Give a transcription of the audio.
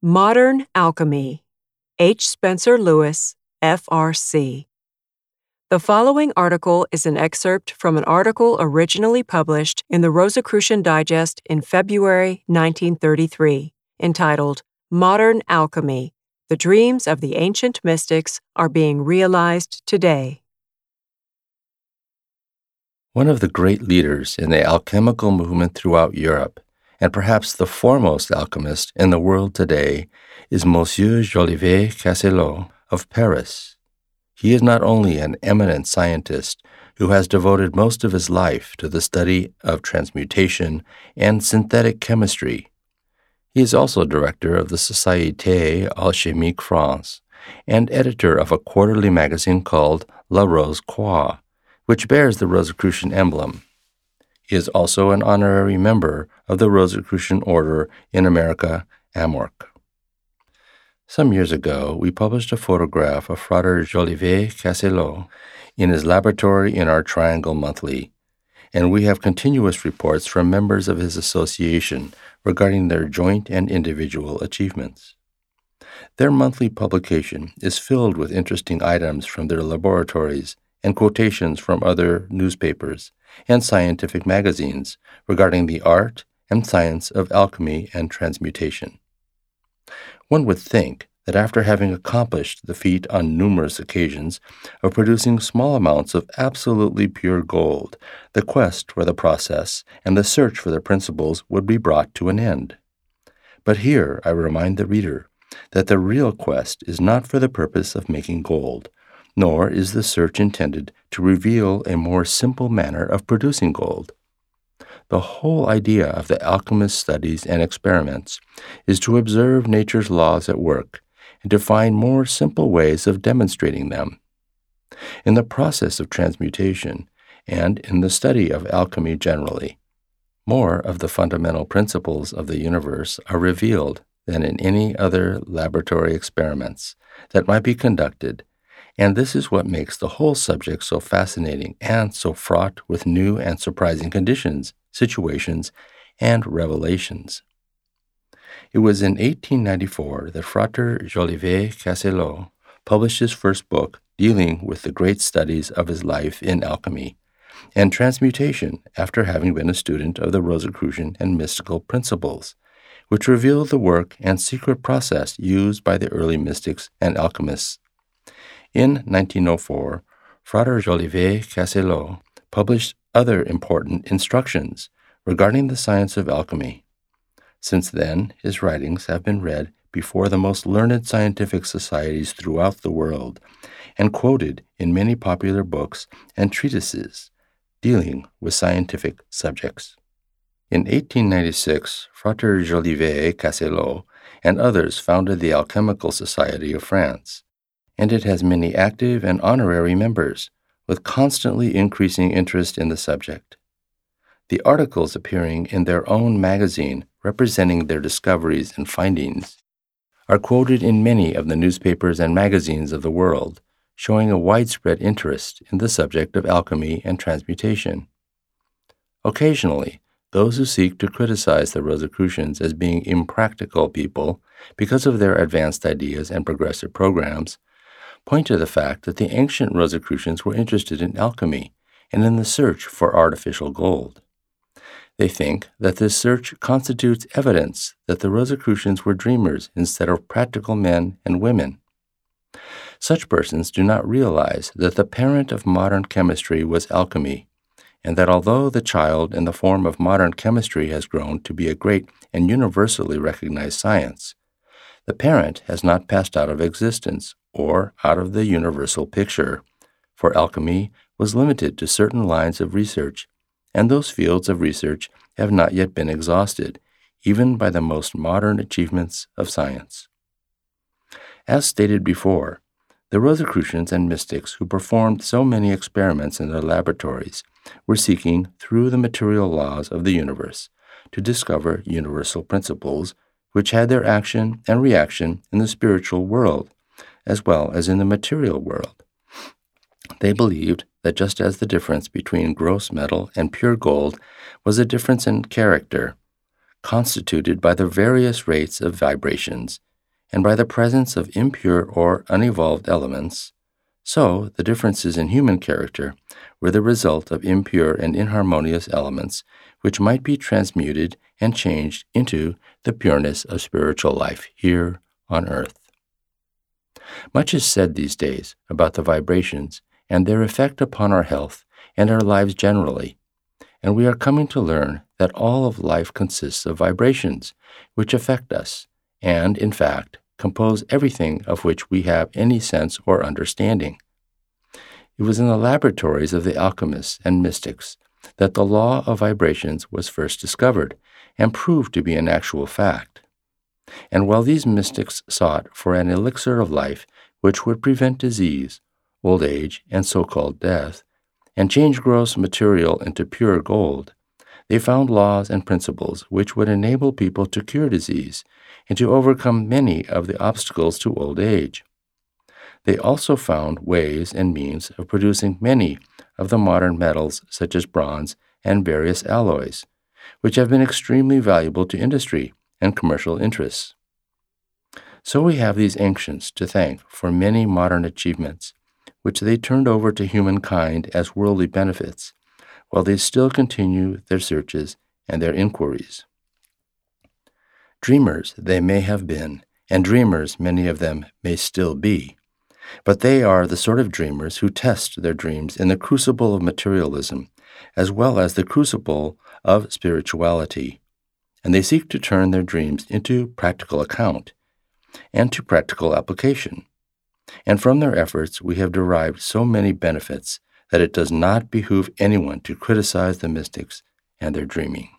Modern Alchemy, H. Spencer Lewis, FRC. The following article is an excerpt from an article originally published in the Rosicrucian Digest in February 1933, entitled Modern Alchemy The Dreams of the Ancient Mystics Are Being Realized Today. One of the great leaders in the alchemical movement throughout Europe, and perhaps the foremost alchemist in the world today, is Monsieur Jollivet Castelot of Paris. He is not only an eminent scientist who has devoted most of his life to the study of transmutation and synthetic chemistry. He is also director of the Société Alchimique France and editor of a quarterly magazine called La Rose Croix which bears the Rosicrucian emblem. He is also an honorary member of the Rosicrucian Order in America, AMORC. Some years ago, we published a photograph of Frater Jollivet Castelot in his laboratory in our Triangle Monthly, and we have continuous reports from members of his association regarding their joint and individual achievements. Their monthly publication is filled with interesting items from their laboratories and quotations from other newspapers and scientific magazines regarding the art and science of alchemy and transmutation. One would think that after having accomplished the feat on numerous occasions of producing small amounts of absolutely pure gold, the quest for the process and the search for the principles would be brought to an end. But here I remind the reader that the real quest is not for the purpose of making gold, nor is the search intended to reveal a more simple manner of producing gold. The whole idea of the alchemist's studies and experiments is to observe nature's laws at work and to find more simple ways of demonstrating them. In the process of transmutation, and in the study of alchemy generally, more of the fundamental principles of the universe are revealed than in any other laboratory experiments that might be conducted and this is what makes the whole subject so fascinating and so fraught with new and surprising conditions, situations, and revelations. It was in 1894 that Frater Jollivet Castelot published his first book dealing with the great studies of his life in alchemy and transmutation after having been a student of the Rosicrucian and mystical principles, which reveal the work and secret process used by the early mystics and alchemists in 1904, Frater Jollivet Castelot published other important instructions regarding the science of alchemy. Since then, his writings have been read before the most learned scientific societies throughout the world and quoted in many popular books and treatises dealing with scientific subjects. In 1896, Frater Jollivet Castelot and others founded the Alchemical Society of France and it has many active and honorary members, with constantly increasing interest in the subject. The articles appearing in their own magazine representing their discoveries and findings are quoted in many of the newspapers and magazines of the world, showing a widespread interest in the subject of alchemy and transmutation. Occasionally, those who seek to criticize the Rosicrucians as being impractical people because of their advanced ideas and progressive programs point to the fact that the ancient Rosicrucians were interested in alchemy and in the search for artificial gold. They think that this search constitutes evidence that the Rosicrucians were dreamers instead of practical men and women. Such persons do not realize that the parent of modern chemistry was alchemy, and that although the child in the form of modern chemistry has grown to be a great and universally recognized science, the parent has not passed out of existence or out of the universal picture, for alchemy was limited to certain lines of research, and those fields of research have not yet been exhausted, even by the most modern achievements of science. As stated before, the Rosicrucians and mystics who performed so many experiments in their laboratories were seeking, through the material laws of the universe, to discover universal principles which had their action and reaction in the spiritual world as well as in the material world. They believed that just as the difference between gross metal and pure gold was a difference in character, constituted by the various rates of vibrations and by the presence of impure or unevolved elements, so the differences in human character were the result of impure and inharmonious elements which might be transmuted and changed into the pureness of spiritual life here on earth. Much is said these days about the vibrations and their effect upon our health and our lives generally, and we are coming to learn that all of life consists of vibrations which affect us and, in fact, compose everything of which we have any sense or understanding. It was in the laboratories of the alchemists and mystics that the law of vibrations was first discovered and proved to be an actual fact. And while these mystics sought for an elixir of life which would prevent disease, old age, and so called death, and change gross material into pure gold, they found laws and principles which would enable people to cure disease and to overcome many of the obstacles to old age. They also found ways and means of producing many of the modern metals, such as bronze and various alloys, which have been extremely valuable to industry and commercial interests. So we have these ancients to thank for many modern achievements, which they turned over to humankind as worldly benefits, while they still continue their searches and their inquiries. Dreamers they may have been, and dreamers many of them may still be, but they are the sort of dreamers who test their dreams in the crucible of materialism, as well as the crucible of spirituality, and they seek to turn their dreams into practical account and to practical application. And from their efforts, we have derived so many benefits that it does not behoove anyone to criticize the mystics and their dreaming.